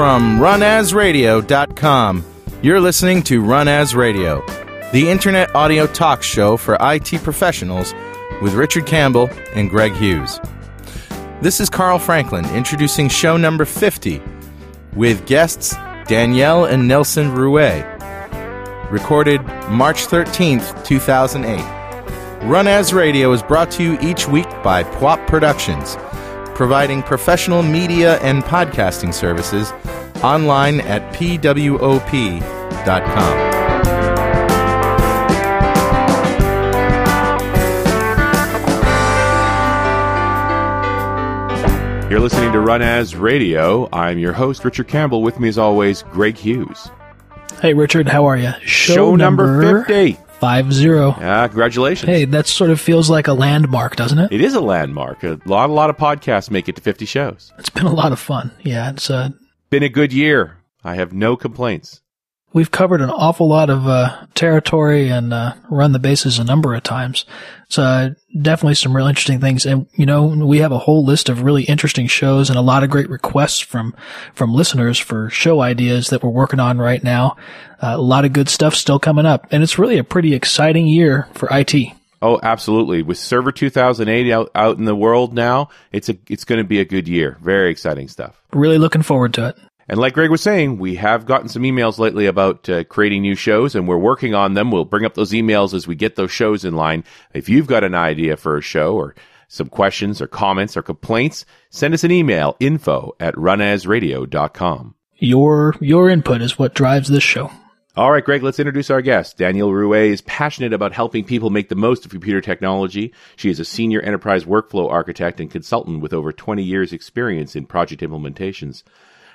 from runasradio.com. You're listening to Run As Radio, the internet audio talk show for IT professionals with Richard Campbell and Greg Hughes. This is Carl Franklin introducing show number 50 with guests Danielle and Nelson Ruest. Recorded March 13th, 2008. Run As Radio is brought to you each week by PWOP Productions, providing professional media and podcasting services online at pwop.com. You're listening to Run As Radio. I'm your host, Richard Campbell. With me, as always, Greg Hughes. Hey, Richard, how are you? Show, number 50. Five zero. Yeah, congratulations. Hey, that sort of feels like a landmark, doesn't it? It is a landmark. A lot, a lot of podcasts make it to 50 shows. It's been a lot of fun. Yeah, it's uh, Been a good year. I have no complaints. We've covered an awful lot of uh, territory and uh, run the bases a number of times. So uh, definitely some real interesting things. And you know, we have a whole list of really interesting shows and a lot of great requests from from listeners for show ideas that we're working on right now. Uh, a lot of good stuff still coming up, and it's really a pretty exciting year for IT. Oh, absolutely. With Server 2008 out, out in the world now, it's a it's going to be a good year. Very exciting stuff. Really looking forward to it. And like Greg was saying, we have gotten some emails lately about uh, creating new shows, and we're working on them. We'll bring up those emails as we get those shows in line. If you've got an idea for a show or some questions or comments or complaints, send us an email info at runasradio.com. Your your input is what drives this show. All right, Greg, let's introduce our guest. Danielle Ruest is passionate about helping people make the most of computer technology. She is a senior enterprise workflow architect and consultant with over 20 years experience in project implementations.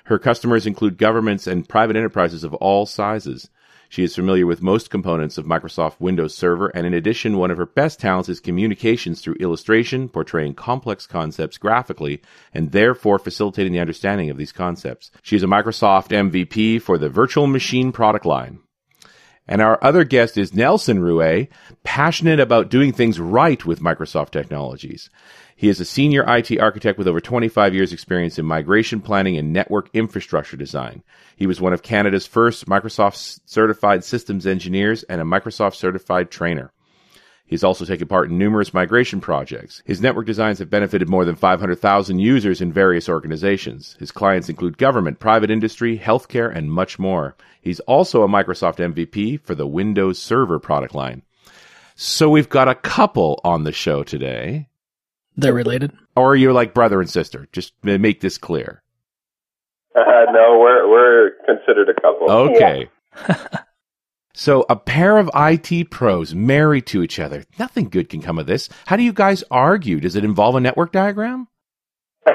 Her customers include governments and private enterprises of all sizes. She is familiar with most components of Microsoft Windows Server, and in addition, one of her best talents is communications through illustration, portraying complex concepts graphically, and therefore facilitating the understanding of these concepts. She is a Microsoft MVP for the Virtual Machine product line. And our other guest is Nelson Ruest, passionate about doing things right with Microsoft technologies. He is a senior IT architect with over 25 years experience in migration planning and network infrastructure design. He was one of Canada's first Microsoft certified systems engineers and a Microsoft certified trainer. He's also taken part in numerous migration projects. His network designs have benefited more than 500,000 users in various organizations. His clients include government, private industry, healthcare, and much more. He's also a Microsoft MVP for the Windows Server product line. So we've got a couple on the show today. They're related. Or you're you like brother and sister? Just make this clear. Uh, no, we're we're considered a couple. Okay. so a pair of IT pros married to each other. Nothing good can come of this. How do you guys argue? Does it involve a network diagram?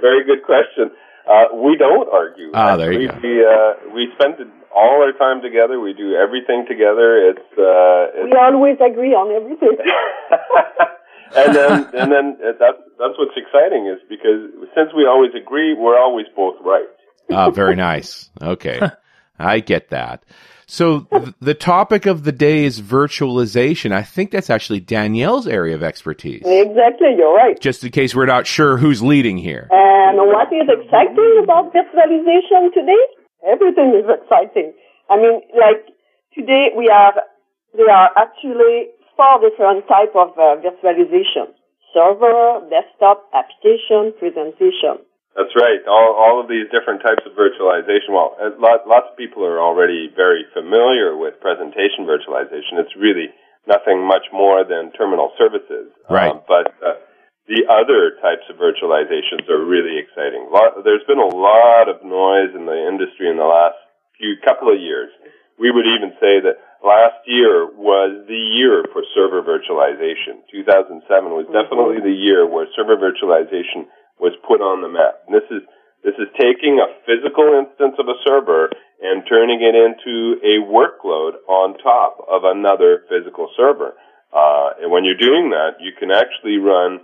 Very good question. Uh, we don't argue. Ah, there you Actually, We uh, we spend all our time together. We do everything together. It's, uh, it's We always agree on everything. and then and then uh, that's that's what's exciting is because since we always agree, we're always both right. Ah, very nice. Okay. I get that. So th- the topic of the day is virtualization. I think that's actually Danielle's area of expertise. exactly, you're right. Just in case we're not sure who's leading here. And what is exciting about virtualization today? Everything is exciting. I mean, like today we have there are actually four different type of uh, virtualization: server, desktop, application, presentation. That's right. All, all of these different types of virtualization. Well, lot, lots of people are already very familiar with presentation virtualization. It's really nothing much more than terminal services. Right. Um, but uh, the other types of virtualizations are really exciting. Lot, there's been a lot of noise in the industry in the last few couple of years. We would even say that last year was the year for server virtualization. 2007 was definitely the year where server virtualization was put on the map. And this is this is taking a physical instance of a server and turning it into a workload on top of another physical server. Uh, and when you're doing that, you can actually run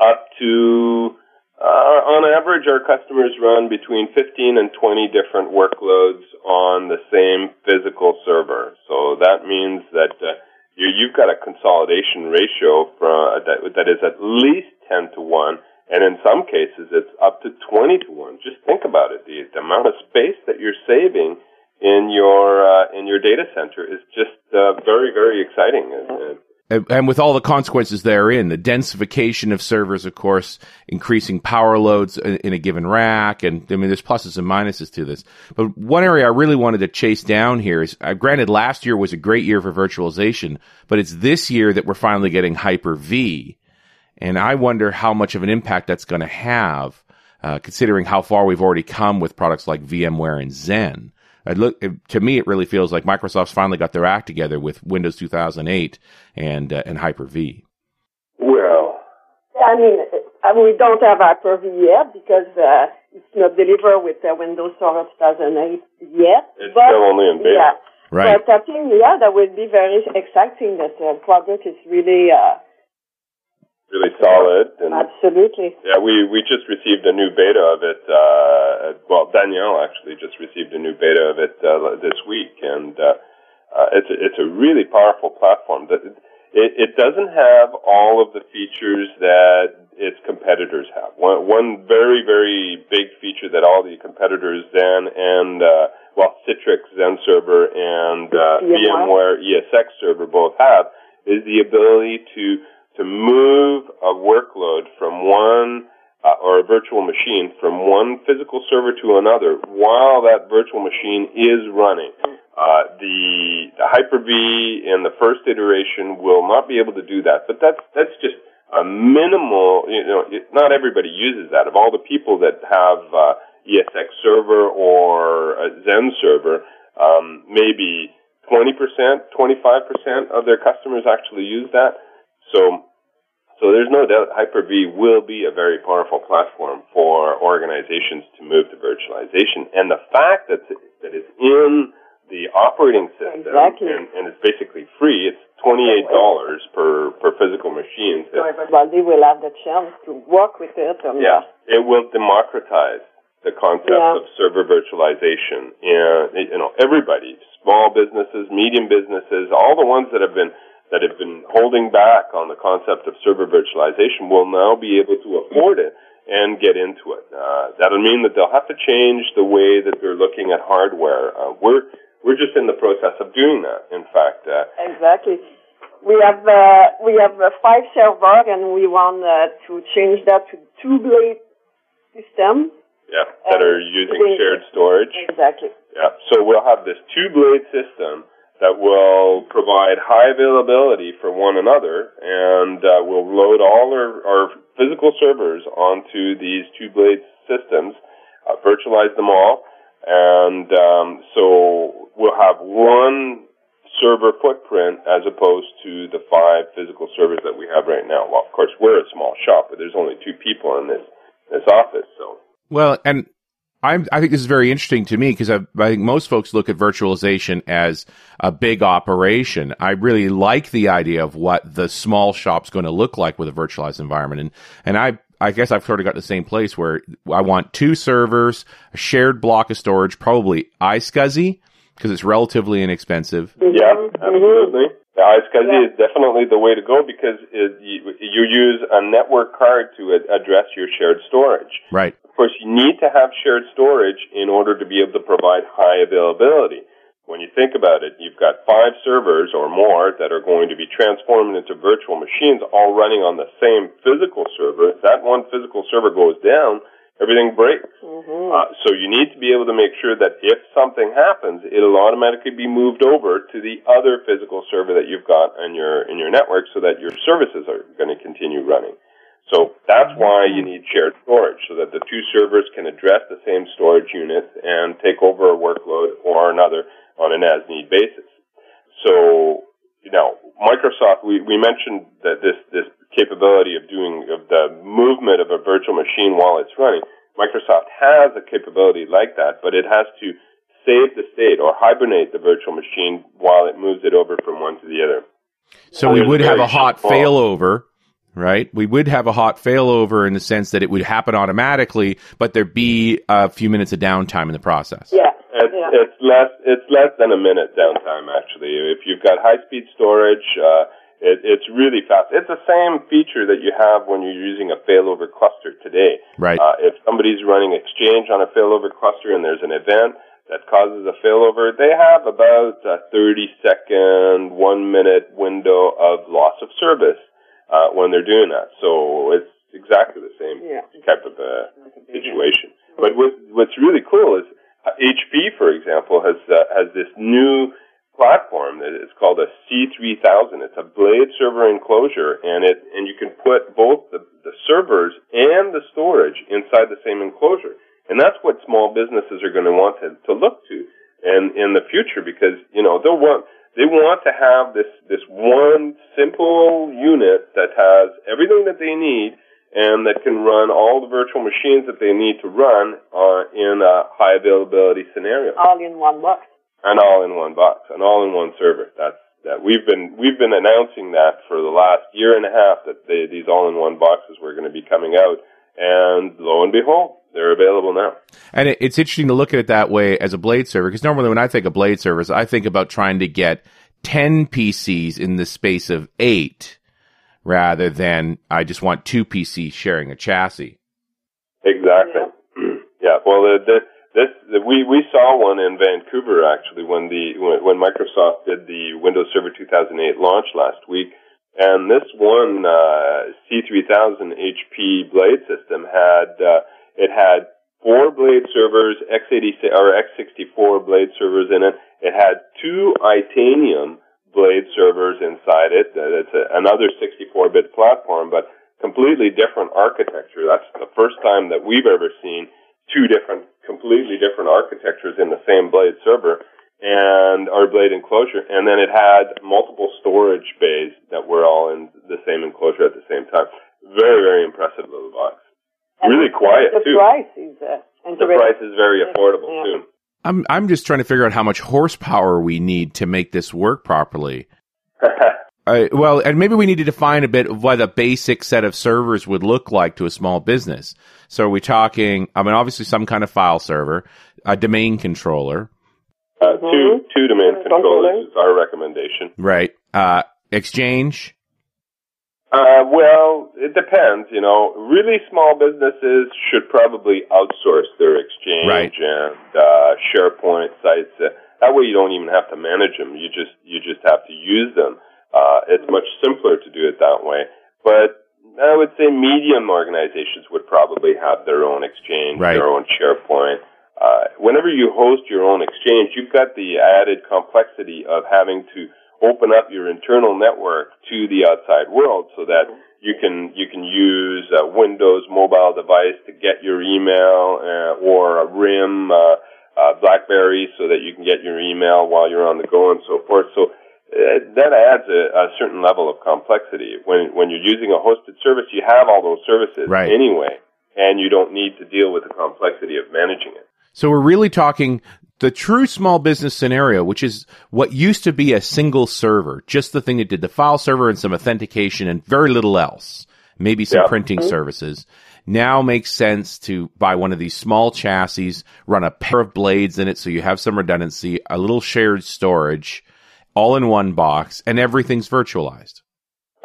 up to, uh, on average, our customers run between 15 and 20 different workloads on the same physical server. So that means that uh, you, you've got a consolidation ratio uh, that, that is at least 10 to 1 And in some cases, it's up to 20 to 1. Just think about it. The, the amount of space that you're saving in your, uh, in your data center is just uh, very, very exciting. And, and with all the consequences therein, the densification of servers, of course, increasing power loads in a given rack, and I mean, there's pluses and minuses to this. But one area I really wanted to chase down here is, uh, granted, last year was a great year for virtualization, but it's this year that we're finally getting Hyper V, and I wonder how much of an impact that's going to have, uh, considering how far we've already come with products like VMware and Xen. It look to me, it really feels like Microsoft's finally got their act together with Windows 2008 and uh, and Hyper V. Well, I mean, uh, we don't have Hyper V yet because uh, it's not delivered with uh, Windows Server 2008 yet. It's but, still only in beta. Yeah. Right. But I think, yeah, that would be very exciting that the product is really uh, really solid. And Absolutely. Yeah, we we just received a new beta of it. Uh, well, Danielle actually just received a new beta of it uh, this week, and uh, uh, it's a, it's a really powerful platform. That it, it doesn't have all of the features that its competitors have. One one very very big feature that all the competitors Xen and uh, well Citrix Xen Server and uh, VMware ESX Server both have is the ability to to move a workload from one uh, or a virtual machine from one physical server to another while that virtual machine is running. Uh, the, the Hyper-V in the first iteration will not be able to do that, but that's that's just a minimal. You know, it, not everybody uses that. Of all the people that have uh, ESX server or a Xen server, um, maybe 20%, 25% of their customers actually use that. So, so there's no doubt Hyper-V will be a very powerful platform for organizations to move to virtualization. And the fact that, that it's in the operating system exactly. and, and it's basically free, it's $28 per, per physical machine. So everybody will have the chance to work with it. yeah, it will democratize the concept yeah. of server virtualization. And, you know, everybody, small businesses, medium businesses, all the ones that have been that have been holding back on the concept of server virtualization will now be able to afford it and get into it. Uh, that'll mean that they'll have to change the way that they're looking at hardware. Uh, we're we're just in the process of doing that. In fact, uh, exactly. We have uh, we have a five server, and we want uh, to change that to two blade system. Yeah, that are using shared storage. Exactly. Yeah, so we'll have this two blade system that will provide high availability for one another and uh, will load all our, our, physical servers onto these two blade systems, uh, virtualize them all, and um, so we'll have one server footprint as opposed to the five physical servers that we have right now. Well, of course, we're a small shop, but there's only two people in this this office, so. Well, and I'm, I think this is very interesting to me because I, I, think most folks look at virtualization as a big operation. I really like the idea of what the small shop's going to look like with a virtualized environment. And, and I, I guess I've sort of got the same place where I want two servers, a shared block of storage, probably iSCSI because it's relatively inexpensive. Yeah, absolutely. The iSCSI yeah. is definitely the way to go because it, you, you use a network card to address your shared storage. Right. Of course, you need to have shared storage in order to be able to provide high availability. When you think about it, you've got five servers or more that are going to be transformed into virtual machines all running on the same physical server. If that one physical server goes down, everything breaks. Mm-hmm. Uh, so you need to be able to make sure that if something happens, it'll automatically be moved over to the other physical server that you've got in your in your network, so that your services are going to continue running. So that's why you need shared storage, so that the two servers can address the same storage unit and take over a workload or another on an as-need basis. So, you know, Microsoft, we, we mentioned that this, this capability of doing, of the movement of a virtual machine while it's running. Microsoft has a capability like that, but it has to save the state or hibernate the virtual machine while it moves it over from one to the other. So, so we would have a hot failover right? We would have a hot failover in the sense that it would happen automatically, but there'd be a few minutes of downtime in the process. Yeah. It's, yeah. it's less it's less than a minute downtime actually. If you've got high speed storage, uh, It, it's really fast. It's the same feature that you have when you're using a failover cluster today. Right. Uh, if somebody's running Exchange on a failover cluster and there's an event that causes a failover, they have about a 30 second, one minute window of loss of service uh, when they're doing that. So it's exactly the same Yeah. type of uh, situation. But what, what's really cool is uh, HP, for example, has uh, has this new platform that is called a C3000. It's a blade server enclosure, and it and you can put both the, the servers and the storage inside the same enclosure, and that's what small businesses are going to want to, to look to, and in the future because you know they'll want they want to have this this one simple unit that has everything that they need and that can run all the virtual machines that they need to run uh, in a high availability scenario All in one box. An all-in-one box, an all-in-one server. That's that we've been we've been announcing that for the last year and a half that they, these all-in-one boxes were going to be coming out, and lo and behold, they're available now. And it, it's interesting to look at it that way as a blade server because normally when I think of blade servers, I think about trying to get 10 PCs in the space of eight rather than I just want two PCs sharing a chassis. Exactly. Yeah. Well, the, the, this we we saw one in Vancouver actually when the when, when Microsoft did the Windows Server 2008 launch last week, and this one uh, C3000 HP blade system had uh, it had four blade servers, x86 or x64 blade servers in it. It had two Itanium blade servers inside it. It's a, another 64-bit platform, but completely different architecture. That's the first time that we've ever seen two different, completely different architectures in the same blade server and our blade enclosure. And then it had multiple storage bays that were all in the same enclosure at the same time. Very, very impressive little box. And Really quiet, the too. price is uh, The price is very Yeah. affordable Yeah. too. I'm I'm just trying to figure out how much horsepower we need to make this work properly. Uh, well, and maybe we need to define a bit of what a basic set of servers would look like to a small business. So are we talking, I mean, obviously some kind of file server, a domain controller, Uh, Two Mhm. two domain Mhm. controllers is our recommendation. right? Uh, Exchange, Uh, well, it depends. You know, really small businesses should probably outsource their Exchange Right. and uh, SharePoint sites. Uh, that way, you don't even have to manage them. You just you just have to use them. Uh, it's much simpler to do it that way. But I would say medium organizations would probably have their own Exchange, Right. their own SharePoint. Uh, whenever you host your own Exchange, you've got the added complexity of having to open up your internal network to the outside world so that you can you can use a Windows mobile device to get your email uh, or a RIM uh, uh, BlackBerry so that you can get your email while you're on the go and so forth. So uh, that adds a, a certain level of complexity. When when you're using a hosted service, you have all those services Right. anyway, and you don't need to deal with the complexity of managing it. So we're really talking the true small business scenario, which is what used to be a single server, just the thing that did the file server and some authentication and very little else, maybe some Yeah. printing services. Now makes sense to buy one of these small chassis, run a pair of blades in it so you have some redundancy, a little shared storage, all in one box, and everything's virtualized.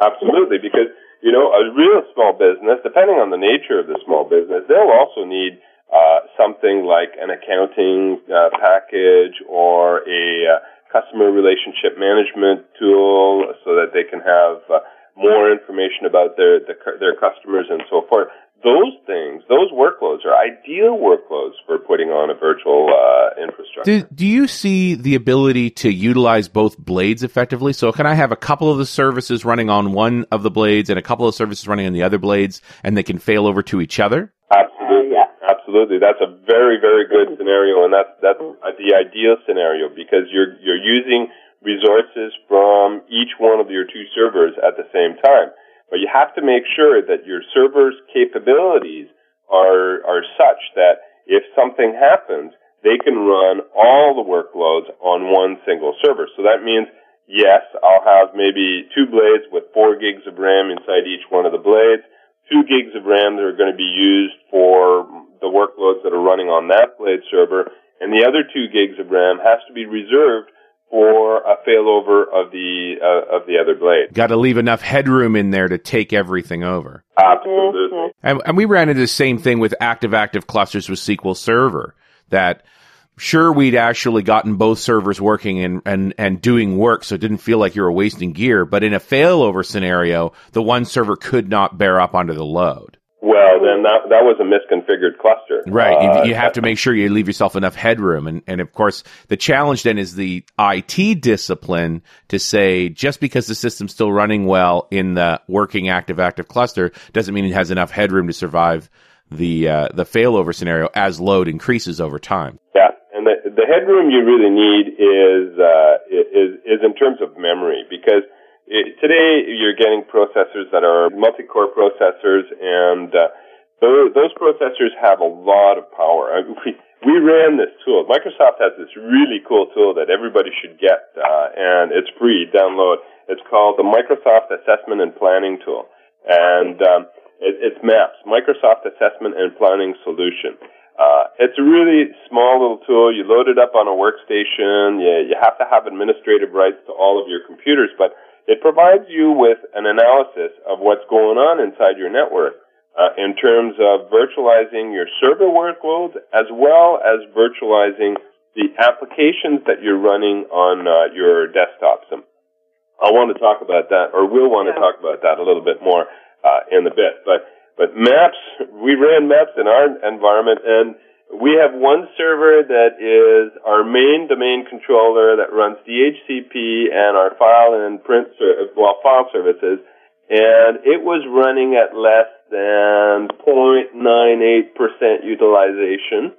Absolutely, because you know a real small business, depending on the nature of the small business, they'll also need uh, something like an accounting uh, package or a uh, customer relationship management tool, so that they can have uh, more information about their the, their customers and so forth. Those things, those workloads, are ideal workloads for putting on a virtual uh, infrastructure. Do, do you see the ability to utilize both blades effectively? So can I have a couple of the services running on one of the blades and a couple of services running on the other blades and they can fail over to each other? Absolutely, Uh, yeah. absolutely. That's a very, very good scenario, and that's that's uh, the ideal scenario because you're you're using resources from each one of your two servers at the same time. But you have to make sure that your server's capabilities are are such that if something happens, they can run all the workloads on one single server. So that means yes, I'll have maybe two blades with four gigs of RAM inside each one of the blades two gigs of RAM that are going to be used for the workloads that are running on that blade server, and the other two gigs of RAM has to be reserved for a failover of the uh, of the other blade. Got to leave enough headroom in there to take everything over. Absolutely. Mm-hmm. And, and we ran into the same thing with active active clusters with SQL Server. That sure we'd actually gotten both servers working and, and, and doing work, so it didn't feel like you were wasting gear. But in a failover scenario, the one server could not bear up under the load. Well, then that that was a misconfigured cluster. Right. Uh, you, you have to make sure you leave yourself enough headroom. And, and of course, the challenge then is the IT discipline to say just because the system's still running well in the working active active cluster doesn't mean it has enough headroom to survive the, uh, the failover scenario as load increases over time. Yeah, and the the headroom you really need is uh, is is in terms of memory because today you're getting processors that are multi-core processors, and uh, those, those processors have a lot of power. I, we we ran this tool. Microsoft has this really cool tool that everybody should get, uh, and it's free. Download. It's called the Microsoft Assessment and Planning Tool, and um, it, it's MAPS, Microsoft Assessment and Planning Solution. Uh, it's a really small little tool. You load it up on a workstation. You, you have to have administrative rights to all of your computers, but it provides you with an analysis of what's going on inside your network uh, in terms of virtualizing your server workloads as well as virtualizing the applications that you're running on uh, your desktops. And I want to talk about that, or we'll want to Yeah. talk about that a little bit more uh, in a bit. But but maps, we ran maps in our environment, and we have one server that is our main domain controller that runs DHCP and our file and print, ser- well, file services, and it was running at less than 0.98% utilization.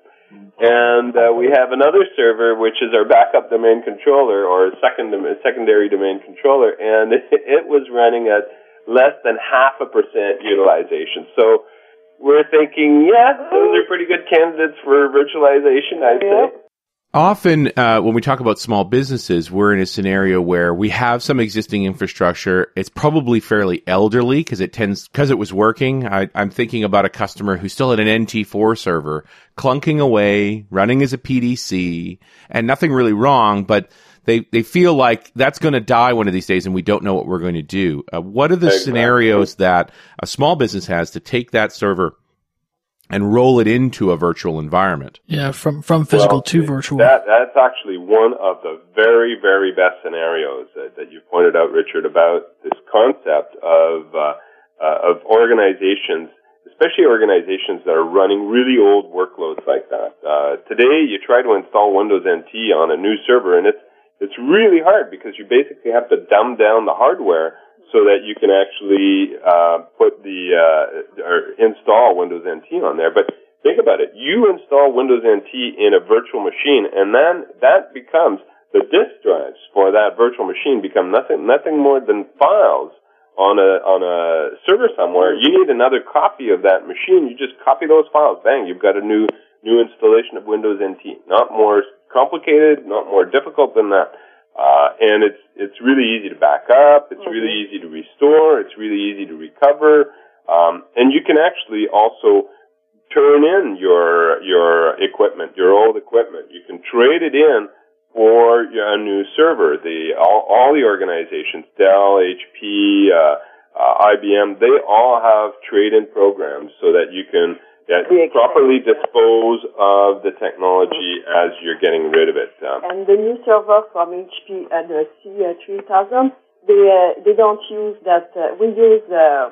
And uh, we have another server, which is our backup domain controller or second secondary domain controller, and it was running at less than half a percent utilization. So we're thinking, yeah, those are pretty good candidates for virtualization, I'd Yeah. say. Often, uh, when we talk about small businesses, we're in a scenario where we have some existing infrastructure. It's probably fairly elderly because it tends, because it was working. I, I'm thinking about a customer who still had an NT4 server clunking away, running as a PDC, and nothing really wrong, but they, they feel like that's going to die one of these days and we don't know what we're going to do. Uh, what are the Exactly. scenarios that a small business has to take that server and roll it into a virtual environment? Yeah, from from physical Well, to virtual. That that's actually one of the very very best scenarios that, that you pointed out, Richard, about this concept of uh, uh, of organizations, especially organizations that are running really old workloads like that. Uh, today, you try to install Windows NT on a new server, and it's it's really hard because you basically have to dumb down the hardware so that you can actually uh, put the uh, or install Windows NT on there. But think about it: you install Windows NT in a virtual machine, and then that becomes the disk drives for that virtual machine become nothing nothing more than files on a on a server somewhere. You need another copy of that machine. You just copy those files. Bang! You've got a new new installation of Windows NT. Not more complicated, not more difficult than that. Uh, and it's it's really easy to back up. It's really easy to restore. It's really easy to recover. Um, and you can actually also turn in your your equipment, your old equipment. You can trade it in for your, a new server. The all, all the organizations, Dell, HP, uh, uh, IBM, they all have trade-in programs so that you can uh, The properly dispose of the technology as you're getting rid of it. Um, And the new server from HP and the C3000, they uh, they don't use that. Uh, we use. Uh,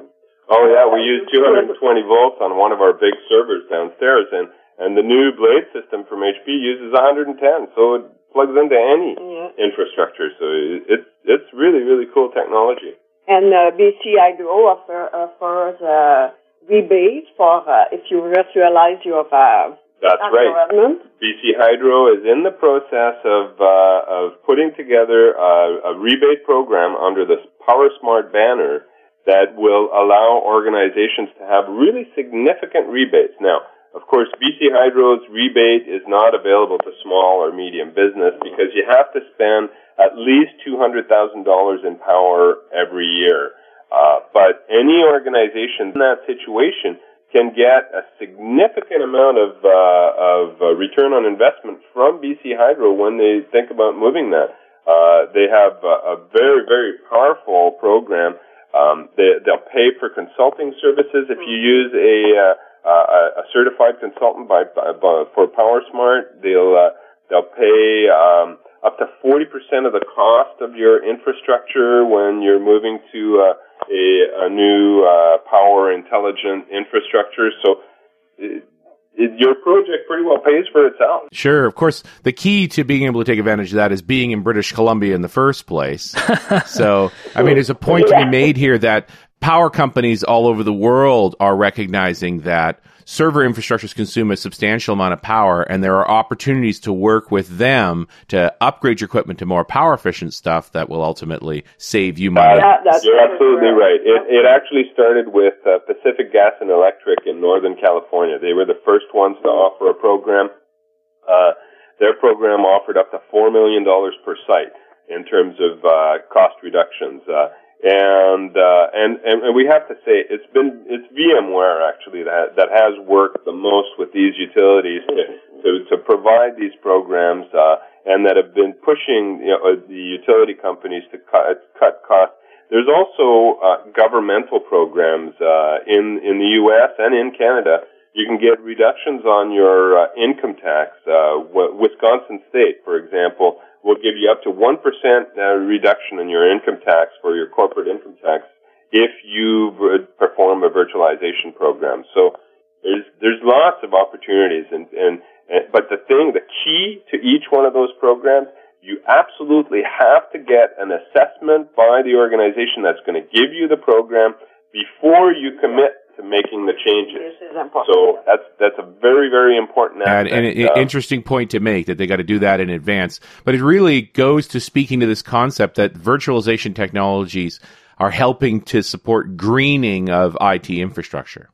Oh yeah, we use 220 volts on one of our big servers downstairs, and and the new blade system from HP uses 110, so it plugs into any yeah. infrastructure. So it- it's it's really really cool technology. And uh, BC Hydro offer, offers uh, rebate for uh, if you virtualize your uh, That's right. BC Hydro is in the process of uh, of putting together a, a rebate program under the Power Smart banner that will allow organizations to have really significant rebates. Now, of course, BC Hydro's rebate is not available to small or medium business because you have to spend at least $200,000 in power every year. Uh, but any organization in that situation can get a significant amount of, uh, of uh, return on investment from BC Hydro when they think about moving that. Uh, they have a, a very, very powerful program. Um, they, they'll pay for consulting services if you use a, uh, a certified consultant by, by, by for PowerSmart. They'll uh, they'll pay um, up to 40% of the cost of your infrastructure when you're moving to uh, a, a new uh, power intelligent infrastructure. So it, your project pretty well pays for itself. Sure. Of course, the key to being able to take advantage of that is being in British Columbia in the first place. so, I mean, there's a point to be made here that power companies all over the world are recognizing that server infrastructures consume a substantial amount of power, and there are opportunities to work with them to upgrade your equipment to more power efficient stuff that will ultimately save you money. Uh, You're absolutely right. It, it actually started with uh, Pacific Gas and Electric in Northern California. They were the first ones to offer a program. Uh, their program offered up to $4 million per site in terms of uh, cost reductions. Uh, and, uh, and and we have to say it's been it's VMware actually that that has worked the most with these utilities to to, to provide these programs uh, and that have been pushing you know, uh, the utility companies to cut cut costs. There's also uh, governmental programs uh, in in the U.S. and in Canada. You can get reductions on your uh, income tax. Uh, Wisconsin State, for example will give you up to 1% uh, reduction in your income tax for your corporate income tax if you perform a virtualization program. So there's, there's lots of opportunities and, and, and, but the thing, the key to each one of those programs, you absolutely have to get an assessment by the organization that's going to give you the program before you commit to making the changes. This is important. So that's that's a very very important aspect. And, an uh, interesting point to make that they got to do that in advance. But it really goes to speaking to this concept that virtualization technologies are helping to support greening of IT infrastructure.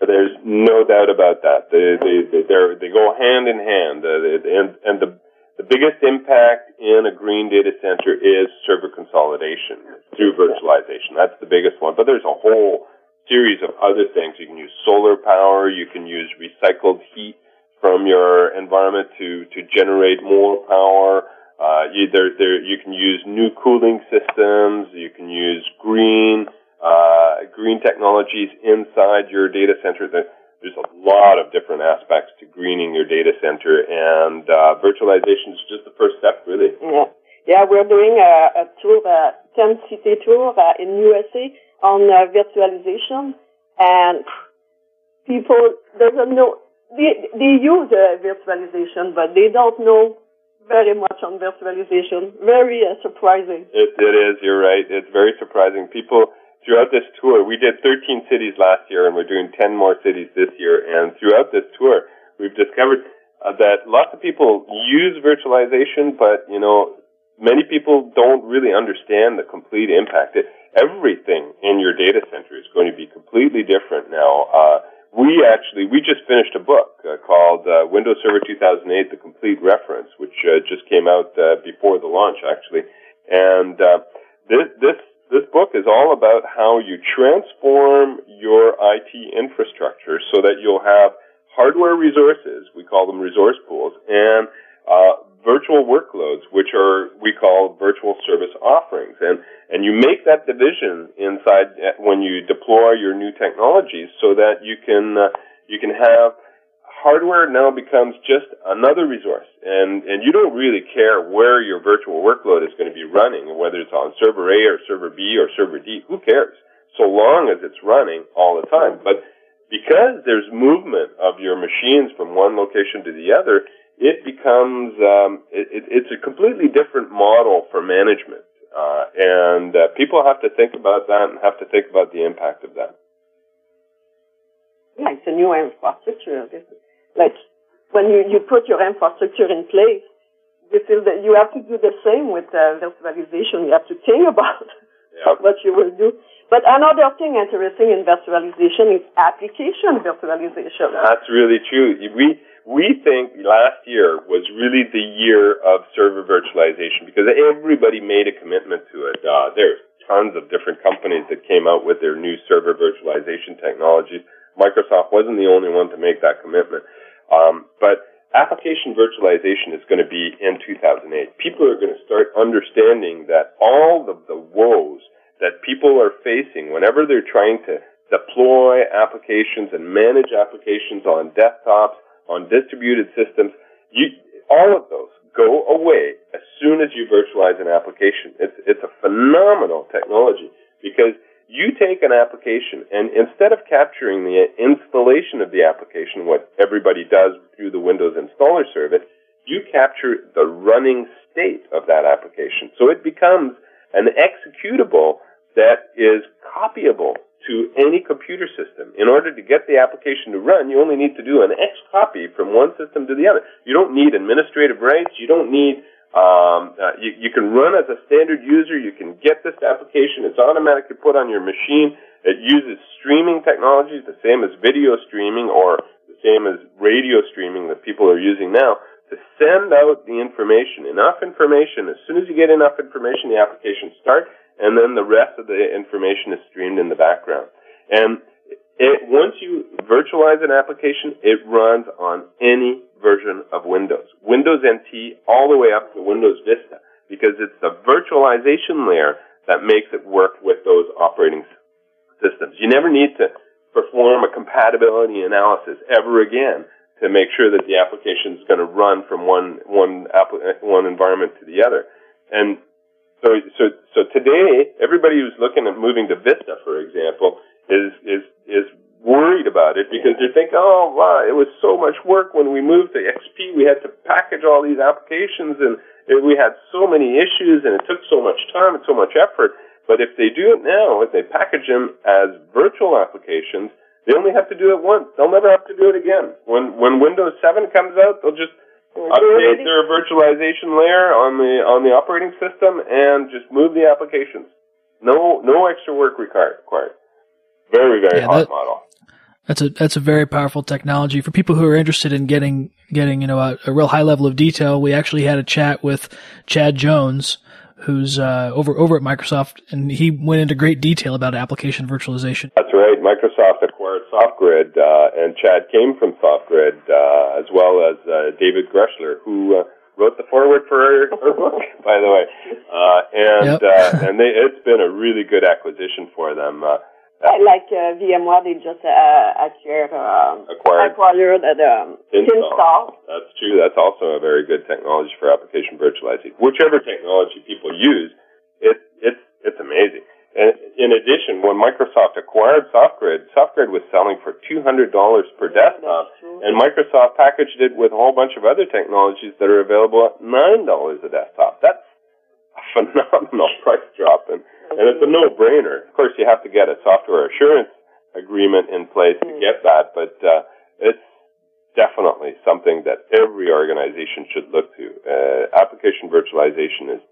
There's no doubt about that. They they they, they go hand in hand, uh, and and the the biggest impact in a green data center is server consolidation through virtualization. That's the biggest one. But there's a whole series of other things. You can use solar power. You can use recycled heat from your environment to, to generate more power. Uh, you, there, there, you can use new cooling systems. You can use green, uh, green technologies inside your data center. There's a lot of different aspects to greening your data center, and uh, virtualization is just the first step, really. Yeah, yeah. We're doing a, a tour, a 10 city tour uh, in USA on uh, virtualization, and people doesn't know they they use uh, virtualization, but they don't know very much on virtualization. Very uh, surprising. It, it is. You're right. It's very surprising. People throughout this tour, we did 13 cities last year, and we're doing 10 more cities this year. And throughout this tour, we've discovered uh, that lots of people use virtualization, but you know, many people don't really understand the complete impact. It, everything in your data center is going to be completely different now. Uh, we actually we just finished a book uh, called uh, Windows Server 2008: The Complete Reference, which uh, just came out uh, before the launch, actually. And uh, this this this book is all about how you transform your IT infrastructure so that you'll have hardware resources, we call them resource pools, and uh, virtual workloads, which are we call virtual service offerings, and and you make that division inside uh, when you deploy your new technologies, so that you can uh, you can have hardware now becomes just another resource, and and you don't really care where your virtual workload is going to be running, whether it's on server A or server B or server D. Who cares? So long as it's running all the time, but because there's movement of your machines from one location to the other, it becomes um, it, it's a completely different model for management, uh, and uh, people have to think about that and have to think about the impact of that. Yeah, it's a new infrastructure. Like when you, you put your infrastructure in place, you feel that you have to do the same with uh, virtualization. You have to think about yep. what you will do. But another thing interesting in virtualization is application virtualization. That's really true. We we think last year was really the year of server virtualization because everybody made a commitment to it. Uh, there's tons of different companies that came out with their new server virtualization technologies. Microsoft wasn't the only one to make that commitment. Um, but application virtualization is going to be in 2008. People are going to start understanding that all of the woes that people are facing whenever they're trying to deploy applications and manage applications on desktops, on distributed systems, you, all of those go away as soon as you virtualize an application. It's, it's a phenomenal technology because you take an application and instead of capturing the installation of the application, what everybody does through the Windows installer service, you capture the running state of that application. So it becomes an executable that is copyable to any computer system. In order to get the application to run, you only need to do an X copy from one system to the other. You don't need administrative rights. You don't need um, uh, you, you can run as a standard user. You can get this application. It's automatically put on your machine. It uses streaming technologies, the same as video streaming or the same as radio streaming that people are using now, to send out the information, enough information. As soon as you get enough information, the application starts, and then the rest of the information is streamed in the background. And it, once you virtualize an application, it runs on any version of Windows. Windows NT all the way up to Windows Vista because it's the virtualization layer that makes it work with those operating systems. You never need to perform a compatibility analysis ever again to make sure that the application is going to run from one one one environment to the other. And so so so today, everybody who's looking at moving to Vista, for example, is is is worried about it because they think, oh, wow, it was so much work when we moved to XP. We had to package all these applications and we had so many issues and it took so much time and so much effort. But if they do it now, if they package them as virtual applications, they only have to do it once. They'll never have to do it again. When when Windows 7 comes out, they'll just update their virtualization layer on the on the operating system and just move the applications. No no extra work required. Very very yeah, hot that, model. That's a that's a very powerful technology for people who are interested in getting getting you know a, a real high level of detail. We actually had a chat with Chad Jones, who's uh, over over at Microsoft, and he went into great detail about application virtualization. That's right. Microsoft acquired SoftGrid, uh, and Chad came from SoftGrid, uh, as well as uh, David Greschler, who uh, wrote the foreword for our, our book, by the way. Uh, and yep. and they, it's been a really good acquisition for them. Yeah, like uh, VMware, they just uh, acquired, uh, acquired, acquired uh, the um, Thinstall. That's true. That's also a very good technology for application virtualizing. Whichever technology people use, it, it's it's amazing. And in addition, when Microsoft acquired SoftGrid, SoftGrid was selling for two hundred dollars per yeah, desktop, and Microsoft packaged it with a whole bunch of other technologies that are available at nine dollars a desktop. That's a phenomenal price drop, and and it's a no-brainer. Of course, you have to get a software assurance agreement in place to get that, but uh, it's definitely something that every organization should look to. Uh, application virtualization is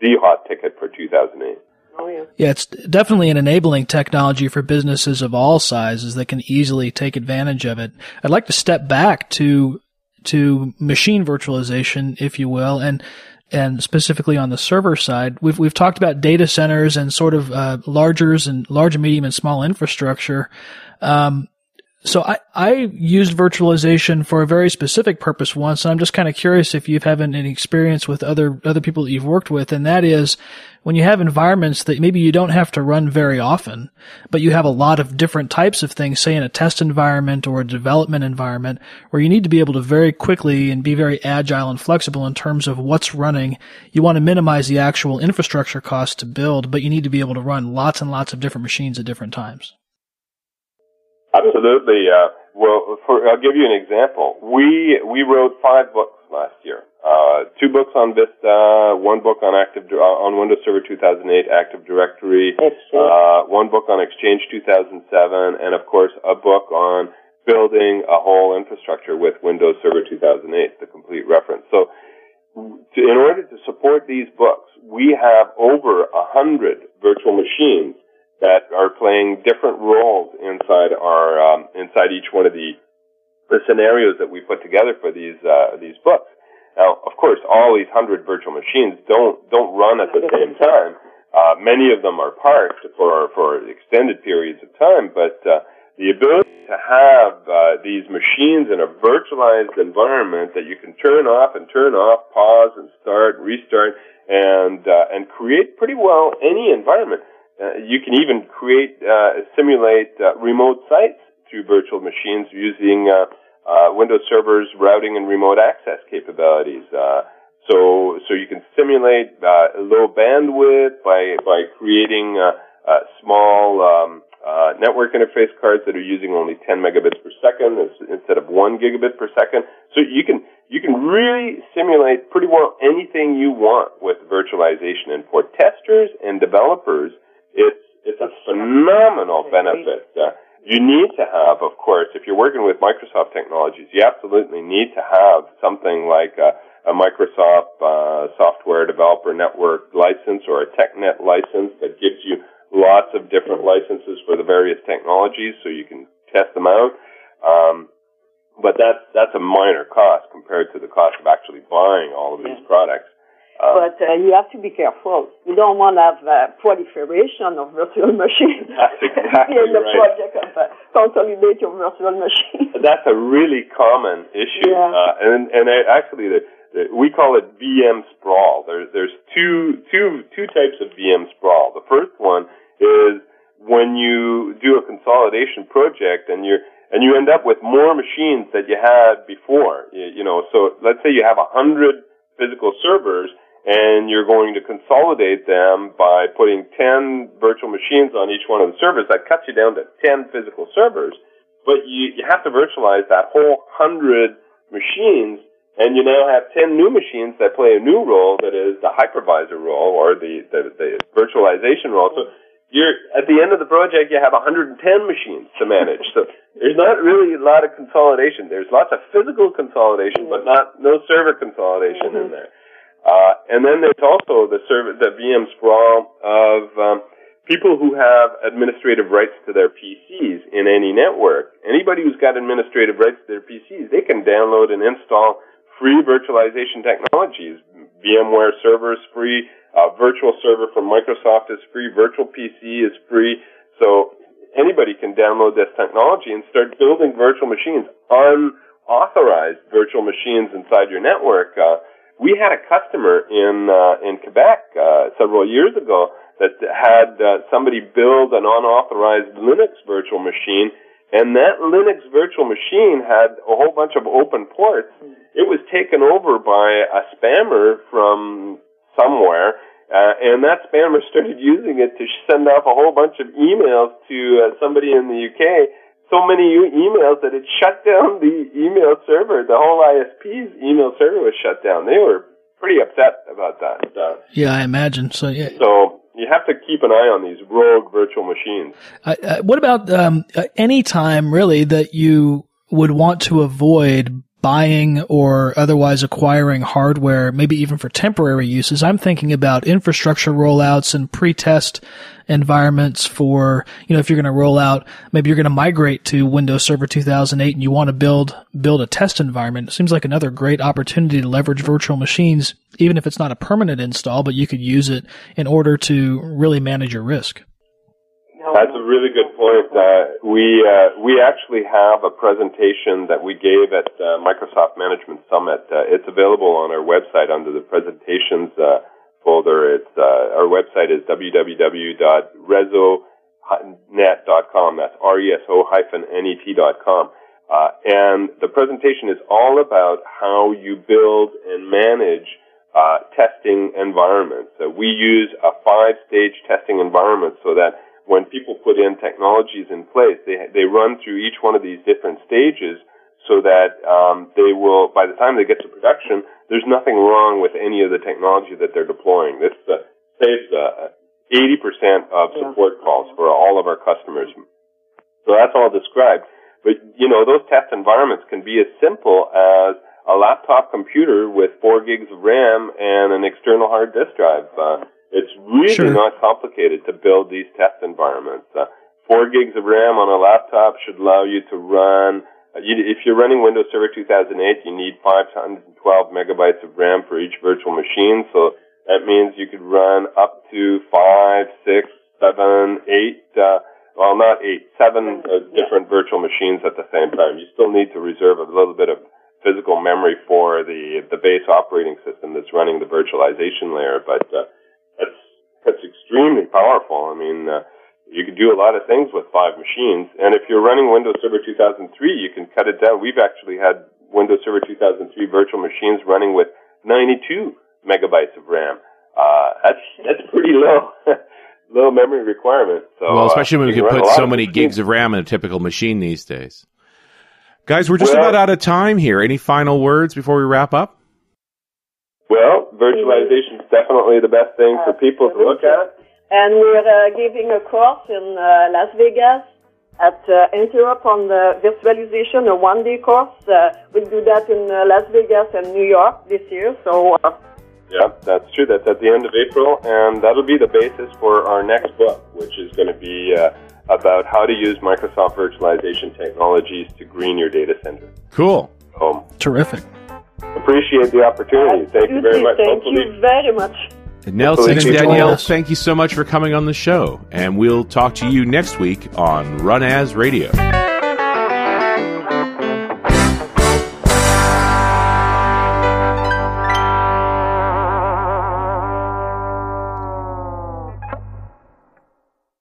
the hot ticket for 2008. Oh, yeah. yeah, it's definitely an enabling technology for businesses of all sizes that can easily take advantage of it. I'd like to step back to to machine virtualization, if you will, and and specifically on the server side, we've we've talked about data centers and sort of uh, largers and large, medium, and small infrastructure. Um, so I, I used virtualization for a very specific purpose once, and I'm just kind of curious if you've had any experience with other other people that you've worked with, and that is when you have environments that maybe you don't have to run very often, but you have a lot of different types of things, say in a test environment or a development environment, where you need to be able to very quickly and be very agile and flexible in terms of what's running. You want to minimize the actual infrastructure cost to build, but you need to be able to run lots and lots of different machines at different times. Absolutely. Uh, well, for, I'll give you an example. We we wrote five books last year. Uh, two books on Vista, one book on Active uh, on Windows Server 2008 Active Directory, uh, one book on Exchange 2007, and of course a book on building a whole infrastructure with Windows Server 2008, the complete reference. So, to, in order to support these books, we have over a hundred virtual machines that are playing different roles inside our um, inside each one of the the scenarios that we put together for these uh, these books. Now, of course, all these hundred virtual machines don't don't run at the same time. Uh, many of them are parked for for extended periods of time, but uh, the ability to have uh, these machines in a virtualized environment that you can turn off and turn off, pause and start, restart, and uh, and create pretty well any environment. Uh, you can even create uh, simulate uh, remote sites through virtual machines using uh, Windows servers routing and remote access capabilities. so so you can simulate low bandwidth by by creating small um, uh, network interface cards that are using only 10 megabits per second instead of one gigabit per second. So you can you can really simulate pretty well anything you want with virtualization. And for testers and developers, it's it's a phenomenal benefit. Uh, you need to have, of course, if you're working with Microsoft technologies, you absolutely need to have something like a, a Microsoft uh, Software Developer Network license or a TechNet license that gives you lots of different licenses for the various technologies so you can test them out. Um, but that's that's a minor cost compared to the cost of actually buying all of these products. Um, but uh, you have to be careful. You don't want to have uh, proliferation of virtual machines. That's exactly in the right. project of uh, consolidate your virtual machines. That's a really common issue, yeah. uh, and and actually the we call it VM sprawl. There's there's two two two types of VM sprawl. The first one is when you do a consolidation project and you're and you end up with more machines that you had before. You, you know, so let's say you have a hundred physical servers and you're going to consolidate them by putting 10 virtual machines on each one of the servers. That cuts you down to 10 physical servers, but you, you have to virtualize that whole 100 machines and you now have 10 new machines that play a new role that is the hypervisor role or the, the, the virtualization role. So you're at the end of the project you have 110 machines to manage. So there's not really a lot of consolidation. There's lots of physical consolidation, but not no server consolidation mm-hmm. in there. Uh, and then there's also the server, the VM sprawl of um, people who have administrative rights to their PCs in any network. Anybody who's got administrative rights to their PCs, they can download and install free virtualization technologies. VMware servers free uh, virtual server from Microsoft is free. Virtual PC is free. So anybody can download this technology and start building virtual machines, unauthorized virtual machines inside your network. Uh, we had a customer in uh, in Quebec uh, several years ago that had uh, somebody build an unauthorized Linux virtual machine, and that Linux virtual machine had a whole bunch of open ports. It was taken over by a spammer from somewhere, uh, and that spammer started using it to send off a whole bunch of emails to uh, somebody in the UK. So many emails that it shut down the email server. The whole ISP's email server was shut down. They were pretty upset about that. Uh, yeah, I imagine. So yeah. So you have to keep an eye on these rogue virtual machines. Uh, what about um, any time really that you would want to avoid buying or otherwise acquiring hardware, maybe even for temporary uses. I'm thinking about infrastructure rollouts and pre-test environments for, you know, if you're going to roll out, maybe you're going to migrate to Windows Server 2008 and you want to build, build a test environment. It seems like another great opportunity to leverage virtual machines, even if it's not a permanent install, but you could use it in order to really manage your risk. That's a really good point. Uh, we uh, we actually have a presentation that we gave at uh, Microsoft Management Summit. Uh, it's available on our website under the presentations uh, folder. It's uh, our website is www.reso-net.com. That's r-e-s-o hyphen n-e-t dot com. and the presentation is all about how you build and manage testing environments. we use a five-stage testing environment so that when people put in technologies in place, they they run through each one of these different stages so that um, they will, by the time they get to production, there's nothing wrong with any of the technology that they're deploying. This uh, saves uh, 80% of support calls for all of our customers. So that's all described. But, you know, those test environments can be as simple as a laptop computer with four gigs of RAM and an external hard disk drive. Uh, it's really sure. not complicated to build these test environments. Uh, four gigs of RAM on a laptop should allow you to run. Uh, you, if you're running Windows Server 2008, you need 512 megabytes of RAM for each virtual machine. So that means you could run up to five, six, seven, eight uh, well, not eight, seven uh, different virtual machines at the same time. You still need to reserve a little bit of physical memory for the the base operating system that's running the virtualization layer, but uh, that's that's extremely powerful. I mean, uh, you can do a lot of things with five machines, and if you're running Windows Server 2003, you can cut it down. We've actually had Windows Server 2003 virtual machines running with 92 megabytes of RAM. Uh, that's that's pretty low. low memory requirement. So, well, especially when uh, we can put so many gigs of RAM in a typical machine these days. Guys, we're just well, about out of time here. Any final words before we wrap up? Well, virtualization is definitely the best thing for people to look at. And we're uh, giving a course in uh, Las Vegas at uh, Interop on the virtualization, a one-day course. Uh, we'll do that in uh, Las Vegas and New York this year. So uh, yeah, that's true. That's at the end of April, and that'll be the basis for our next book, which is going to be uh, about how to use Microsoft virtualization technologies to green your data center. Cool. Um, Terrific. Appreciate the opportunity. Thank you very much. Thank Hopefully, you very much. Nelson and Danielle, thank you so much for coming on the show, and we'll talk to you next week on RunAs Radio.